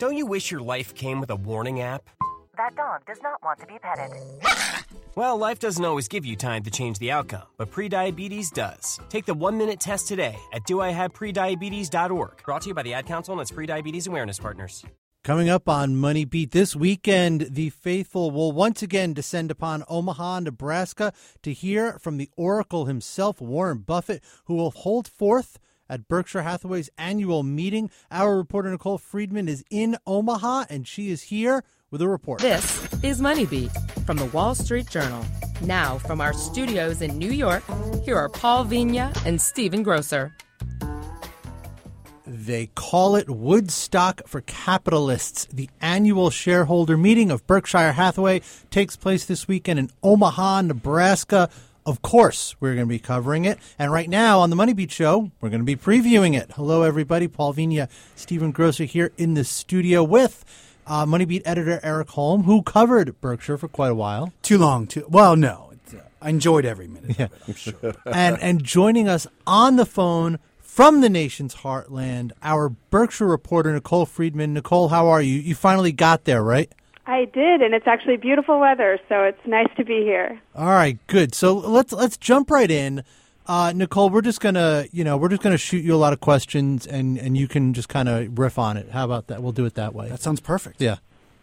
Don't you wish your life came with a warning app? That dog does not want to be petted. Well, life doesn't always give you time to change the outcome, but prediabetes does. Take the one minute test today at doihaveprediabetes.org. Brought to you by the Ad Council and its prediabetes awareness partners. Coming up on Money Beat this weekend, the faithful will once again descend upon Omaha, Nebraska to hear from the Oracle himself, Warren Buffett, who will hold forth at Berkshire Hathaway's annual meeting. Our reporter Nicole Friedman is in Omaha and she is here with a report. This is Money Beat from the Wall Street Journal. Now, from our studios in New York, here are Paul Vigna and Stephen Grocer. They call it Woodstock for Capitalists. The annual shareholder meeting of Berkshire Hathaway takes place this weekend in Omaha, Nebraska. Of course, we're going to be covering it. And right now on the Money Beat Show, we're going to be previewing it. Hello, everybody. Paul Vigna, Stephen Grocer here in the studio with uh, Money Beat editor Erik Holm, who covered Berkshire for quite a while. Too long. Too well. No, uh, I enjoyed every minute. Yeah. It, I'm sure. and and joining us on the phone from the nation's heartland, our Berkshire reporter Nicole Friedman. Nicole, how are you? You finally got there, right? I did, and it's actually beautiful weather, so it's nice to be here. All right, good. So let's let's jump right in. Uh, Nicole, we're just gonna, you know, we're just gonna shoot you a lot of questions, and and you can just kind of riff on it. How about that? We'll do it that way. That sounds perfect. Yeah.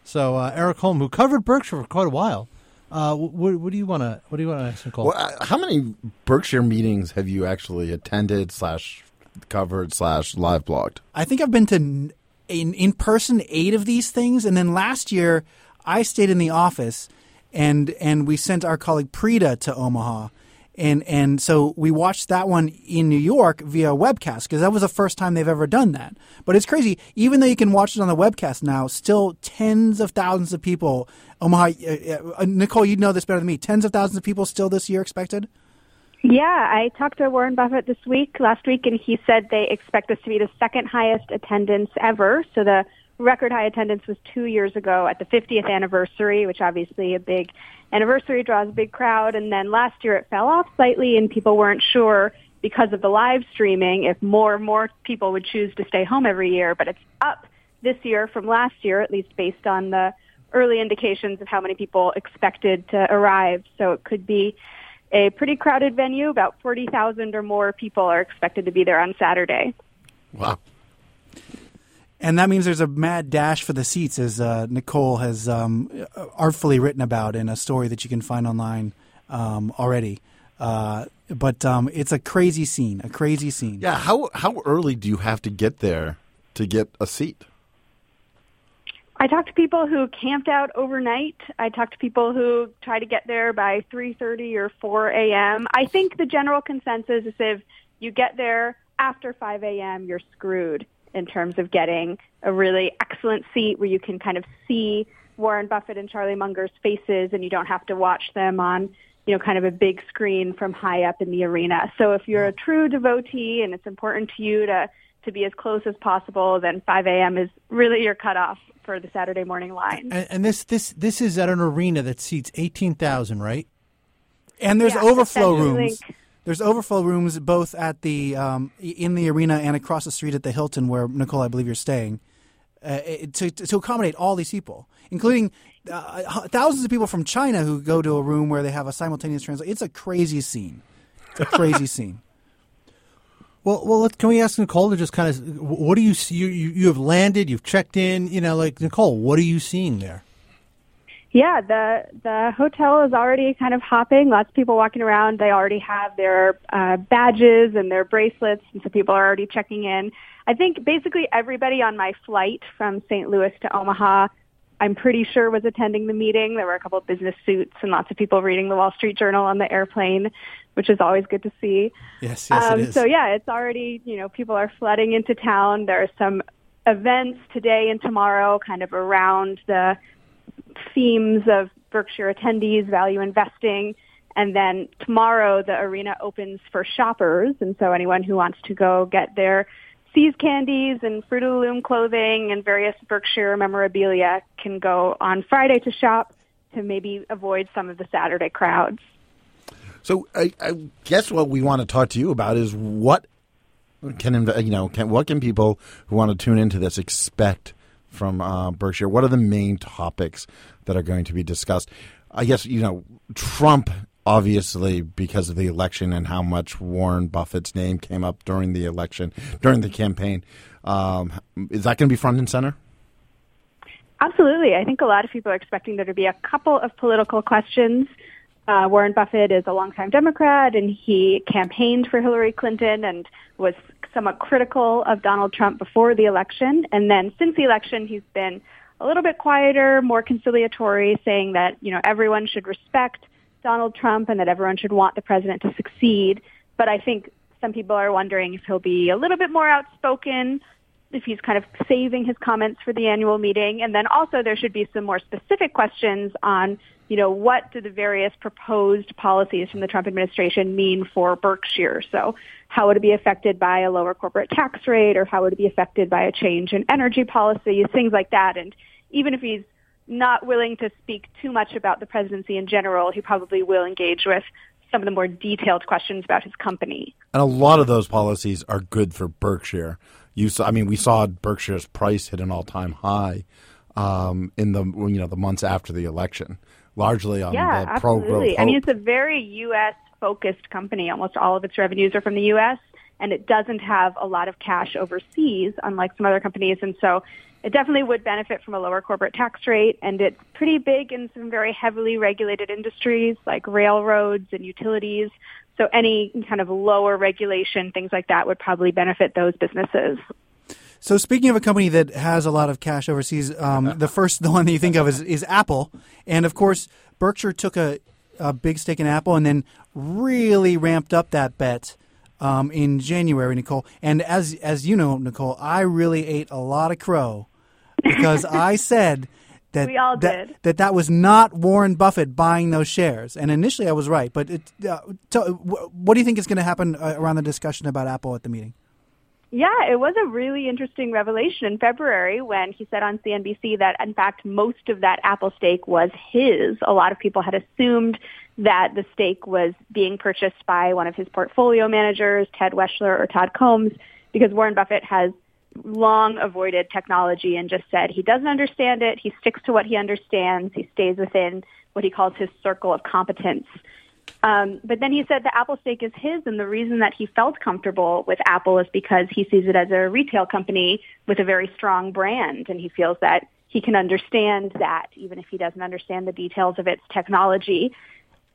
So uh, Erik Holm, who covered Berkshire for quite a while, uh, what, what, do you want to what do you want to ask Nicole? Well, uh, how many Berkshire meetings have you actually attended slash covered slash live blogged? I think I've been to in in person eight of these things, and then last year I stayed in the office, and and we sent our colleague Prita to Omaha, and and so we watched that one in New York via webcast because that was the first time they've ever done that. But it's crazy, even though you can watch it on the webcast now, still tens of thousands of people. Omaha, uh, uh, Nicole, you'd know this better than me. Tens of thousands of people still this year expected. Yeah, I talked to Warren Buffett this week, last week, and he said they expect this to be the second highest attendance ever. So the record high attendance was two years ago at the 50th anniversary, which obviously a big anniversary draws a big crowd. And then last year it fell off slightly and people weren't sure because of the live streaming if more and more people would choose to stay home every year. But it's up this year from last year, at least based on the early indications of how many people expected to arrive. So it could be a pretty crowded venue. About 40,000 or more people are expected to be there on Saturday. Wow. And that means there's a mad dash for the seats, as uh, Nicole has um, artfully written about in a story that you can find online um, already. Uh, but um, it's a crazy scene, a crazy scene. Yeah, how how early do you have to get there to get a seat? I talked to people who camped out overnight. I talked to people who try to get there by 3:30 or 4 a.m. I think the general consensus is if you get there after 5 a.m., you're screwed in terms of getting a really excellent seat where you can kind of see Warren Buffett and Charlie Munger's faces and you don't have to watch them on, you know, kind of a big screen from high up in the arena. So if you're a true devotee and it's important to you to, to be as close as possible, then 5 a.m. is really your cutoff for the Saturday morning line. And, and this, this, this is at an arena that seats 18,000, right? And there's yeah, overflow rooms. Link there's overflow rooms both at the um, in the arena and across the street at the Hilton, where Nicole, I believe you're staying, uh, to to accommodate all these people, including uh, thousands of people from China who go to a room where they have a simultaneous translation. It's a crazy scene. It's a crazy scene. Well, well, can we ask Nicole to just kind of what do you see? You, you, you have landed, you've checked in. You know, like Nicole, what are you seeing there? Yeah, the the hotel is already kind of hopping. Lots of people walking around. They already have their uh, badges and their bracelets, and so people are already checking in. I think basically everybody on my flight from St. Louis to Omaha, I'm pretty sure was attending the meeting. There were a couple of business suits and lots of people reading the Wall Street Journal on the airplane, which is always good to see. Yes, yes, um, it is. So yeah, it's already you know people are flooding into town. There are some events today and tomorrow, kind of around the themes of Berkshire attendees, value investing. And then tomorrow the arena opens for shoppers. And so anyone who wants to go get their See's candies and Fruit of the Loom clothing and various Berkshire memorabilia can go on Friday to shop to maybe avoid some of the Saturday crowds. So I, I guess what we want to talk to you about is what can you know can, what can people who want to tune into this expect from uh, Berkshire. What are the main topics that are going to be discussed? I guess you know Trump obviously because of the election and how much Warren Buffett's name came up during the election, during the campaign. Um, is that going to be front and center? Absolutely. I think a lot of people are expecting there to be a couple of political questions. Uh, Warren Buffett is a longtime Democrat, and he campaigned for Hillary Clinton and was somewhat critical of Donald Trump before the election. And then since the election, he's been a little bit quieter, more conciliatory, saying that you know everyone should respect Donald Trump and that everyone should want the president to succeed. But I think some people are wondering if he'll be a little bit more outspoken, if he's kind of saving his comments for the annual meeting. And then also there should be some more specific questions on, you know, what do the various proposed policies from the Trump administration mean for Berkshire? So how would it be affected by a lower corporate tax rate or how would it be affected by a change in energy policy, things like that. And even if he's not willing to speak too much about the presidency in general, he probably will engage with some of the more detailed questions about his company. And a lot of those policies are good for Berkshire. You saw, I mean, we saw Berkshire's price hit an all-time high um, in the you know the months after the election, largely on yeah, the pro growth. I mean, it's a very U.S. focused company. Almost all of its revenues are from the U.S. and it doesn't have a lot of cash overseas, unlike some other companies. And so, it definitely would benefit from a lower corporate tax rate. And it's pretty big in some very heavily regulated industries like railroads and utilities. So any kind of lower regulation, things like that would probably benefit those businesses. So speaking of a company that has a lot of cash overseas, um, the first the one that you think of is, is Apple, and of course Berkshire took a, a big stake in Apple and then really ramped up that bet um, in January, Nicole. And as as you know, Nicole, I really ate a lot of crow because I said that, we all that, did. that that was not Warren Buffett buying those shares. And initially, I was right. But it, uh, what do you think is going to happen uh, around the discussion about Apple at the meeting? Yeah, it was a really interesting revelation in February when he said on CNBC that, in fact, most of that Apple stake was his. A lot of people had assumed that the stake was being purchased by one of his portfolio managers, Ted Weschler or Todd Combs, because Warren Buffett has long avoided technology and just said he doesn't understand it. He sticks to what he understands. He stays within what he calls his circle of competence. Um, but then he said the Apple stake is his, and the reason that he felt comfortable with Apple is because he sees it as a retail company with a very strong brand, and he feels that he can understand that, even if he doesn't understand the details of its technology.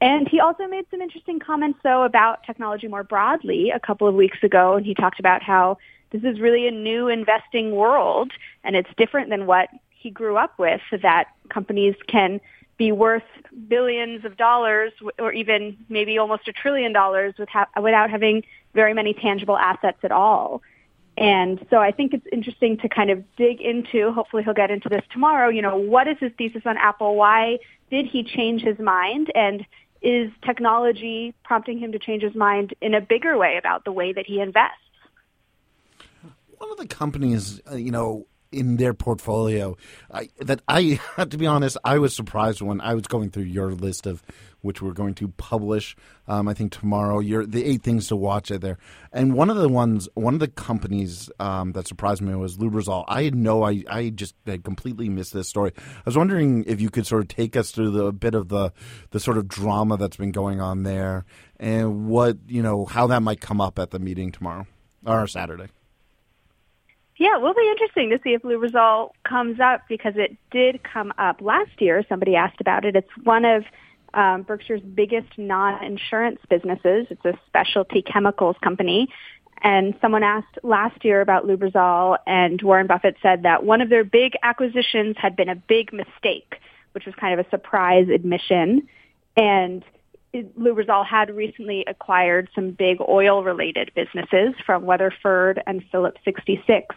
And he also made some interesting comments, though, about technology more broadly a couple of weeks ago, and he talked about how this is really a new investing world and it's different than what he grew up with that companies can be worth billions of dollars or even maybe almost a trillion dollars without having very many tangible assets at all. And so I think it's interesting to kind of dig into, hopefully he'll get into this tomorrow, you know, what is his thesis on Apple? Why did he change his mind? And is technology prompting him to change his mind in a bigger way about the way that he invests? One of the companies, uh, you know, in their portfolio that I, to be honest, I was surprised when I was going through your list of which we're going to publish. Um, I think tomorrow. Your the eight things to watch out there, and one of the ones, one of the companies um, that surprised me was Lubrizol. I had no, I, I just had completely missed this story. I was wondering if you could sort of take us through the bit of the the sort of drama that's been going on there, and what you know how that might come up at the meeting tomorrow or Saturday. Yeah, it will be interesting to see if Lubrizol comes up because it did come up last year. Somebody asked about it. It's one of um, Berkshire's biggest non-insurance businesses. It's a specialty chemicals company. And someone asked last year about Lubrizol, and Warren Buffett said that one of their big acquisitions had been a big mistake, which was kind of a surprise admission. And Lubrizol had recently acquired some big oil-related businesses from Weatherford and Phillips 66.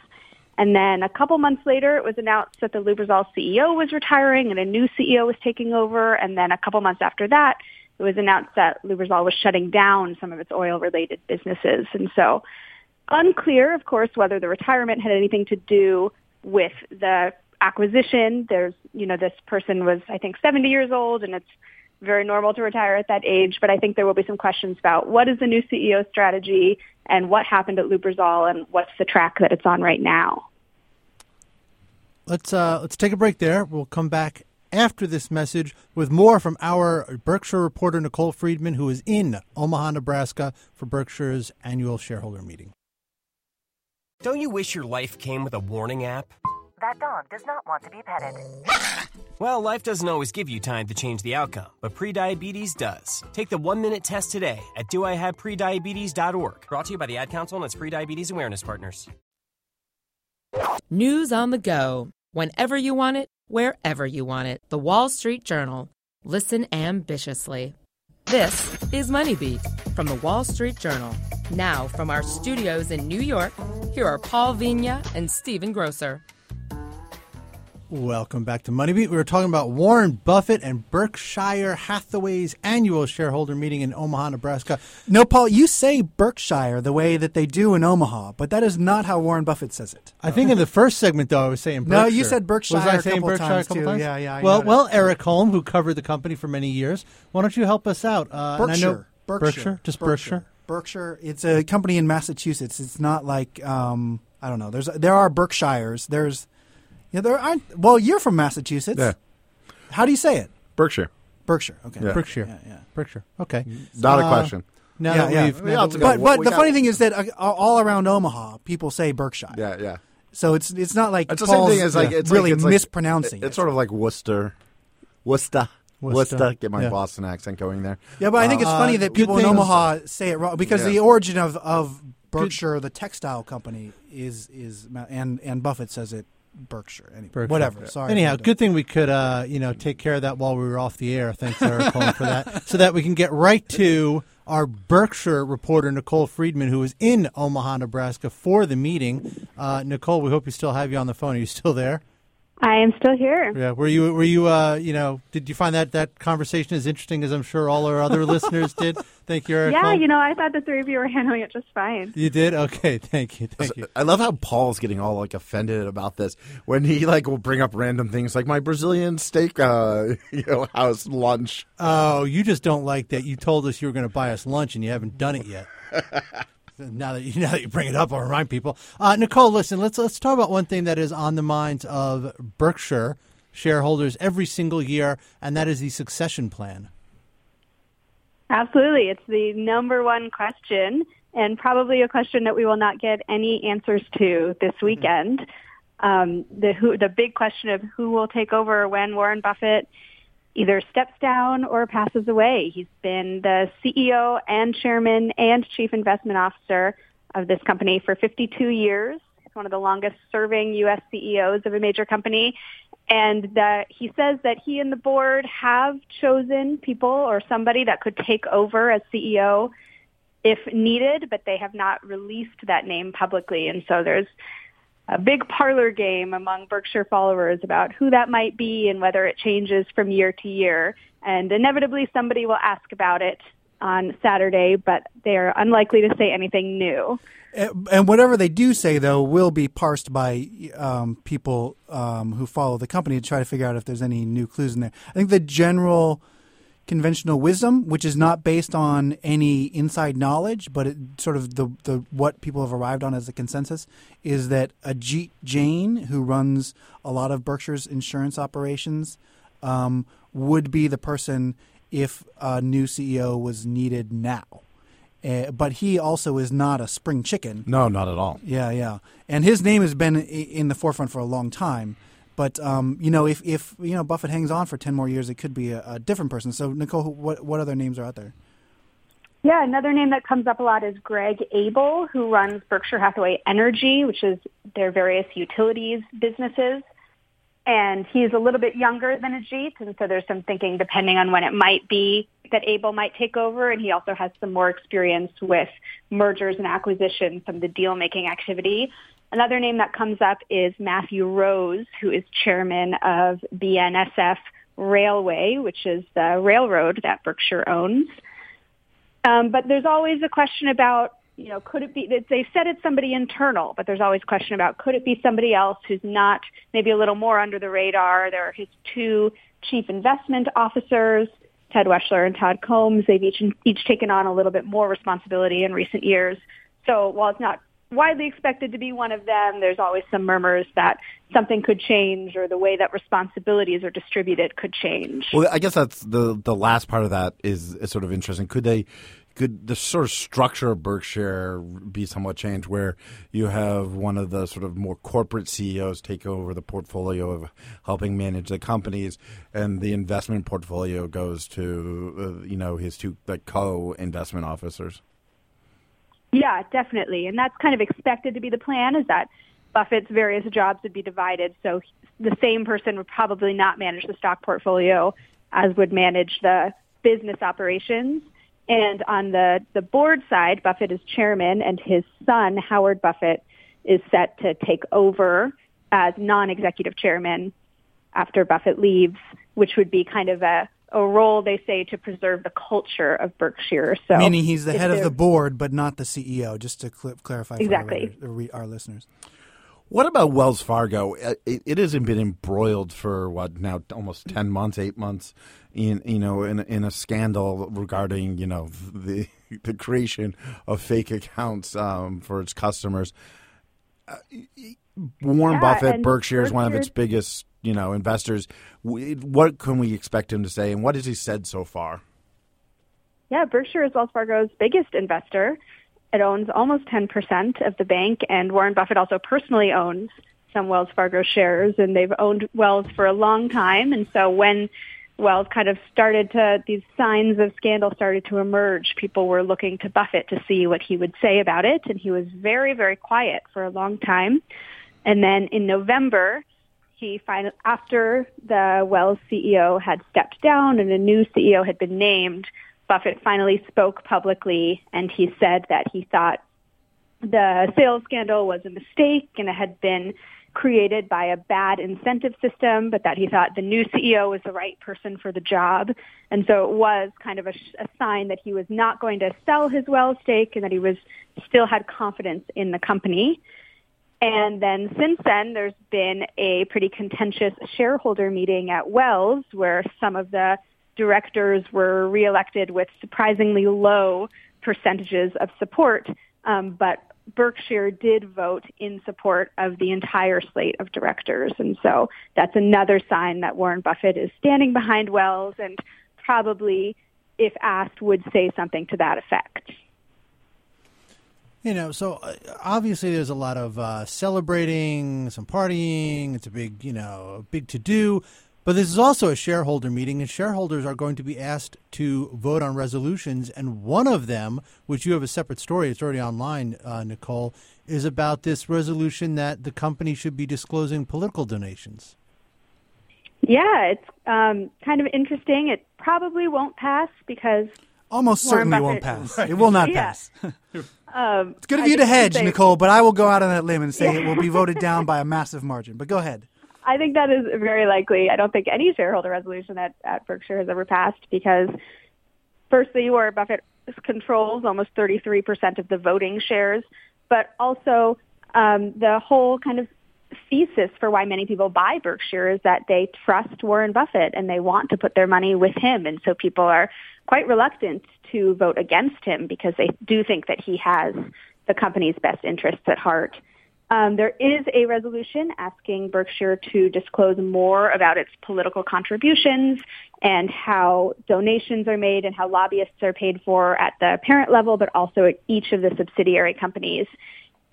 And then a couple months later, it was announced that the Lubrizol CEO was retiring and a new CEO was taking over. And then a couple months after that, it was announced that Lubrizol was shutting down some of its oil-related businesses. And so unclear, of course, whether the retirement had anything to do with the acquisition. There's, you know, this person was, I think, 70 years old and it's very normal to retire at that age, but I think there will be some questions about what is the new CEO strategy and what happened at Lubrizol and what's the track that it's on right now. let's uh, let's take a break there. We'll come back after this message with more from our Berkshire reporter Nicole Friedman, who is in Omaha, Nebraska, for Berkshire's annual shareholder meeting. Don't you wish your life came with a warning app? That dog does not want to be petted. Well, life doesn't always give you time to change the outcome, but prediabetes does. Take the one minute test today at doihaveprediabetes.org. Brought to you by the Ad Council and its prediabetes awareness partners. News on the go. Whenever you want it, wherever you want it. The Wall Street Journal. Listen ambitiously. This is Money Beat from the Wall Street Journal. Now, from our studios in New York, here are Paul Vigna and Stephen Grocer. Welcome back to Money Beat. We were talking about Warren Buffett and Berkshire Hathaway's annual shareholder meeting in Omaha, Nebraska. No, Paul, you say Berkshire the way that they do in Omaha, but that is not how Warren Buffett says it. I think in the first segment, though, I was saying Berkshire. No, you said Berkshire Was I a saying couple Berkshire times, a couple too. times? Yeah, yeah, I Well, well. Erik Holm, who covered the company for many years, why don't you help us out? Uh, know- Berkshire. Berkshire. Just Berkshire. Berkshire. It's a company in Massachusetts. It's not like um, I don't know. There's there are Berkshires. There's yeah, there aren't. Well, you're from Massachusetts. Yeah. How do you say it? Berkshire. Berkshire. Okay. Yeah. Berkshire. Yeah, yeah. Berkshire. Okay. Not a Uh, question. Now Yeah, that yeah. we've, We now ought that to we've- go. But but we the got- funny thing is that uh, all around Omaha, people say Berkshire. Yeah, yeah. So it's it's not like It's the Paul's same thing as like yeah, it's really like, it's like- mispronouncing. It's it. sort of like Worcester, Worcester, Worcester, Worcester. Get my yeah. Boston accent going there. Yeah, but I think it's Uh, funny that good people in thing- Omaha say it wrong because Yeah. the origin of, of Berkshire, the textile company, is is Ma- and and Buffett says it Berkshire. Anyway, Berkshire. whatever. Sorry. Anyhow, good thing we could, uh, you know, take care of that while we were off the air. Thanks, Erik Holm, for that, so that we can get right to our Berkshire reporter Nicole Friedman, who is in Omaha, Nebraska, for the meeting. Uh, Nicole, we hope we still have you on the phone. Are you still there? I am still here. Yeah. Were you? Were you? Uh, you know, did you find that that conversation as interesting as I'm sure all our other listeners did? Thank you, Erik. Yeah, you know, I thought the three of you were handling it just fine. You did. Okay. Thank you. Thank you. I love how Paul's getting all like offended about this when he like will bring up random things like my Brazilian steak, uh, you know, house lunch. Oh, you just don't like that. You told us you were going to buy us lunch, and you haven't done it yet. Now that you now that you bring it up, I'll remind people. Uh, Nicole, listen. Let's let's talk about one thing that is on the minds of Berkshire shareholders every single year, and that is the succession plan. Absolutely. It's the number one question and probably a question that we will not get any answers to this weekend. Um, the who, the big question of who will take over when Warren Buffett either steps down or passes away. He's been the CEO and chairman and chief investment officer of this company for 52 years. He's one of the longest serving U.S. CEOs of a major company. And that he says that he and the board have chosen people or somebody that could take over as CEO if needed, but they have not released that name publicly. And so there's a big parlor game among Berkshire followers about who that might be and whether it changes from year to year. And inevitably somebody will ask about it on Saturday, but they are unlikely to say anything new. And whatever they do say, though, will be parsed by um, people um, who follow the company to try to figure out if there's any new clues in there. I think the general conventional wisdom, which is not based on any inside knowledge, but it, sort of the, the what people have arrived on as a consensus, is that Ajit Jain, who runs a lot of Berkshire's insurance operations, um, would be the person if a new CEO was needed now. Uh, but he also is not a spring chicken. No, not at all. Yeah, yeah. And his name has been in the forefront for a long time. But um, you know, if, if you know Buffett hangs on for ten more years, it could be a, a different person. So, Nicole, what what other names are out there? Yeah, another name that comes up a lot is Greg Abel, who runs Berkshire Hathaway Energy, which is their various utilities businesses. And he's a little bit younger than Ajit, and so there's some thinking depending on when it might be that Abel might take over. And he also has some more experience with mergers and acquisitions, some of the deal making activity. Another name that comes up is Matthew Rose, who is chairman of BNSF Railway, which is the railroad that Berkshire owns. Um, but there's always a question about, you know, could it be, they've said it's somebody internal, but there's always a question about could it be somebody else who's not maybe a little more under the radar? There are his two chief investment officers, Ted Weschler and Todd Combs. They've each, each taken on a little bit more responsibility in recent years. So while it's not widely expected to be one of them. There's always some murmurs that something could change or the way that responsibilities are distributed could change. Well, I guess that's the the last part of that is, is sort of interesting. Could they could the sort of structure of Berkshire be somewhat changed where you have one of the sort of more corporate CEOs take over the portfolio of helping manage the companies and the investment portfolio goes to uh, you know his two like co-investment officers? Yeah, definitely. And that's kind of expected to be the plan is that Buffett's various jobs would be divided. So the same person would probably not manage the stock portfolio as would manage the business operations. And on the, the board side, Buffett is chairman and his son, Howard Buffett, is set to take over as non-executive chairman after Buffett leaves, which would be kind of a a role they say to preserve the culture of Berkshire. So meaning he's the head of the board, but not the CEO. Just to cl- clarify exactly for our, our, listeners. What about Wells Fargo? Uh, it, it, hasn't been embroiled for what now almost ten months, eight months, in you know in in a scandal regarding you know the the creation of fake accounts um, for its customers. Uh, Warren yeah, Buffett, Berkshire is one of its biggest you know investors. What can we expect him to say, and what has he said so far? Yeah, Berkshire is Wells Fargo's biggest investor. It owns almost 10% of the bank, and Warren Buffett also personally owns some Wells Fargo shares, and they've owned Wells for a long time. And so when Wells kind of started to, these signs of scandal started to emerge, people were looking to Buffett to see what he would say about it, and he was very, very quiet for a long time. And then in November, he finally, after the Wells CEO had stepped down and a new CEO had been named, Buffett finally spoke publicly and he said that he thought the sales scandal was a mistake and it had been created by a bad incentive system, but that he thought the new CEO was the right person for the job. And so it was kind of a, a sign that he was not going to sell his Wells stake and that he was still had confidence in the company. And then since then, there's been a pretty contentious shareholder meeting at Wells where some of the directors were reelected with surprisingly low percentages of support. Um, but Berkshire did vote in support of the entire slate of directors. And so that's another sign that Warren Buffett is standing behind Wells and probably, if asked, would say something to that effect. You know, so uh, obviously there's a lot of uh, celebrating, some partying. It's a big, you know, big to do. But this is also a shareholder meeting, and shareholders are going to be asked to vote on resolutions. And one of them, which you have a separate story, it's already online, uh, Nicole, is about this resolution that the company should be disclosing political donations. Yeah, it's um, kind of interesting. It probably won't pass because almost Warren certainly Buffett, won't pass. Right. It will not yeah. pass. Um, it's good of you to hedge, say, Nicole, but I will go out on that limb and say yeah. it will be voted down by a massive margin. But go ahead. I think that is very likely. I don't think any shareholder resolution at, at Berkshire has ever passed because, firstly, Warren Buffett controls almost 33% of the voting shares, but also um, the whole kind of thesis for why many people buy Berkshire is that they trust Warren Buffett and they want to put their money with him. And so people are quite reluctant to vote against him because they do think that he has the company's best interests at heart. Um, there is a resolution asking Berkshire to disclose more about its political contributions and how donations are made and how lobbyists are paid for at the parent level, but also at each of the subsidiary companies.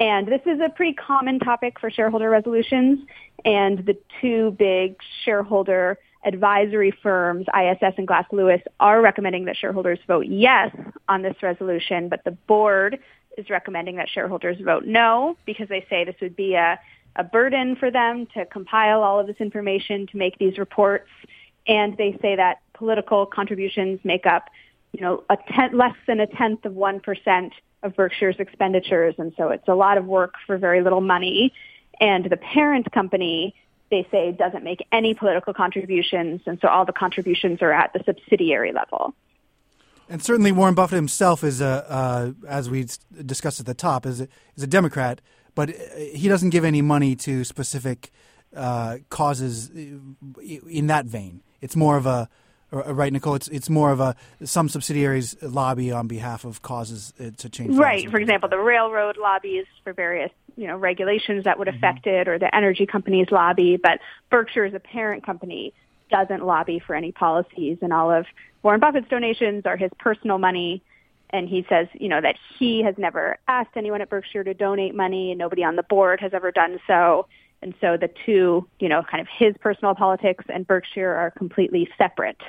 And this is a pretty common topic for shareholder resolutions. And the two big shareholder advisory firms, ISS and Glass Lewis, are recommending that shareholders vote yes on this resolution, but the board is recommending that shareholders vote no because they say this would be a, a burden for them to compile all of this information to make these reports. And they say that political contributions make up, you know, a ten, less than a tenth of 1% of Berkshire's expenditures. And so it's a lot of work for very little money. And the parent company they say doesn't make any political contributions, and so all the contributions are at the subsidiary level. And certainly, Warren Buffett himself is a, uh, as we discussed at the top, is a, is a Democrat, but he doesn't give any money to specific uh, causes in that vein. It's more of a Uh, Right, Nicole. It's it's more of a some subsidiaries lobby on behalf of causes uh, to change. Right. For example, the railroad lobbies for various, you know, regulations that would affect it, or the energy companies lobby. But Berkshire, as a parent company, doesn't lobby for any policies, and all of Warren Buffett's donations are his personal money. And he says, you know, that he has never asked anyone at Berkshire to donate money, and nobody on the board has ever done so. And so the two, you know, kind of his personal politics and Berkshire are completely separate.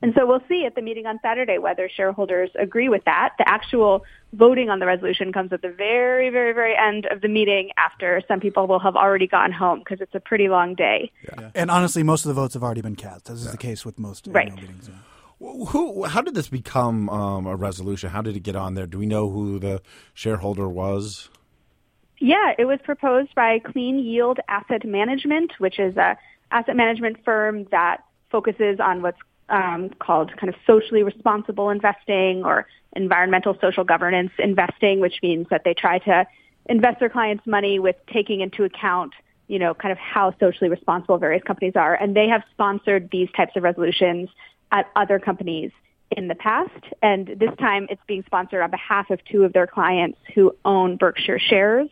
And so we'll see at the meeting on Saturday whether shareholders agree with that. The actual voting on the resolution comes at the very, very, very end of the meeting after some people will have already gone home because it's a pretty long day. Yeah. And honestly, most of the votes have already been cast. This is the case with most Right. annual meetings. yeah. Who? How did this become um, a resolution? How did it get on there? Do we know who the shareholder was? Yeah, it was proposed by Clean Yield Asset Management, which is a asset management firm that focuses on what's um, called kind of socially responsible investing or environmental social governance investing, which means that they try to invest their clients' money with taking into account, you know, kind of how socially responsible various companies are. And they have sponsored these types of resolutions at other companies in the past. And this time it's being sponsored on behalf of two of their clients who own Berkshire shares.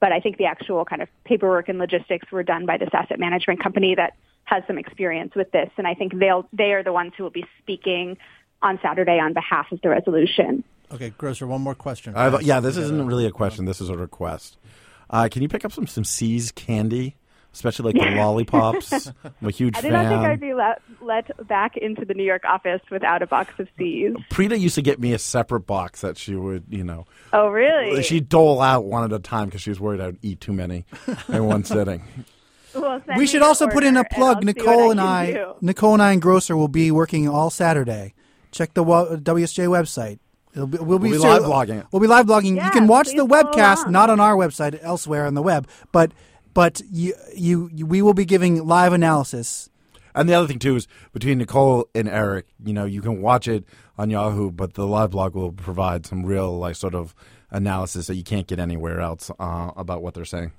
But I think the actual kind of paperwork and logistics were done by this asset management company that has some experience with this. And I think they'll, they are the ones who will be speaking on Saturday on behalf of the resolution. Okay, Grocer, one more question. I have- first. yeah, this isn't really a question. This is a request. Uh, can you pick up some some See's candy, especially like the lollipops? I'm a huge fan. I did fan. not think I'd be let, let back into the New York office without a box of See's. Prita used to get me a separate box that she would, you know, Oh, really? she'd dole out one at a time because she was worried I'd eat too many in one sitting. Well, We should also put in a order, and plug. I'll Nicole what and I, do. Nicole and I and Grocer will be working all Saturday. Check the WSJ website. It'll be, we'll be, We'll be ser- live blogging. We'll be live blogging. you can watch the webcast, along. not on our website, elsewhere on the web, but but you, you you we will be giving live analysis. And the other thing too is between Nicole and Erik, you know, you can watch it on Yahoo, but the live blog will provide some real like sort of analysis that you can't get anywhere else uh, about what they're saying.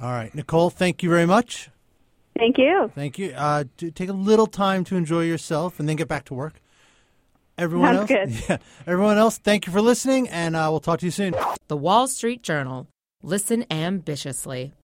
All right, Nicole, thank you very much. Thank you. Thank you. Uh, to take a little time to enjoy yourself and then get back to work. Everyone Sounds else, good. yeah. Everyone else, thank you for listening, and uh, we'll talk to you soon. The Wall Street Journal. Listen ambitiously.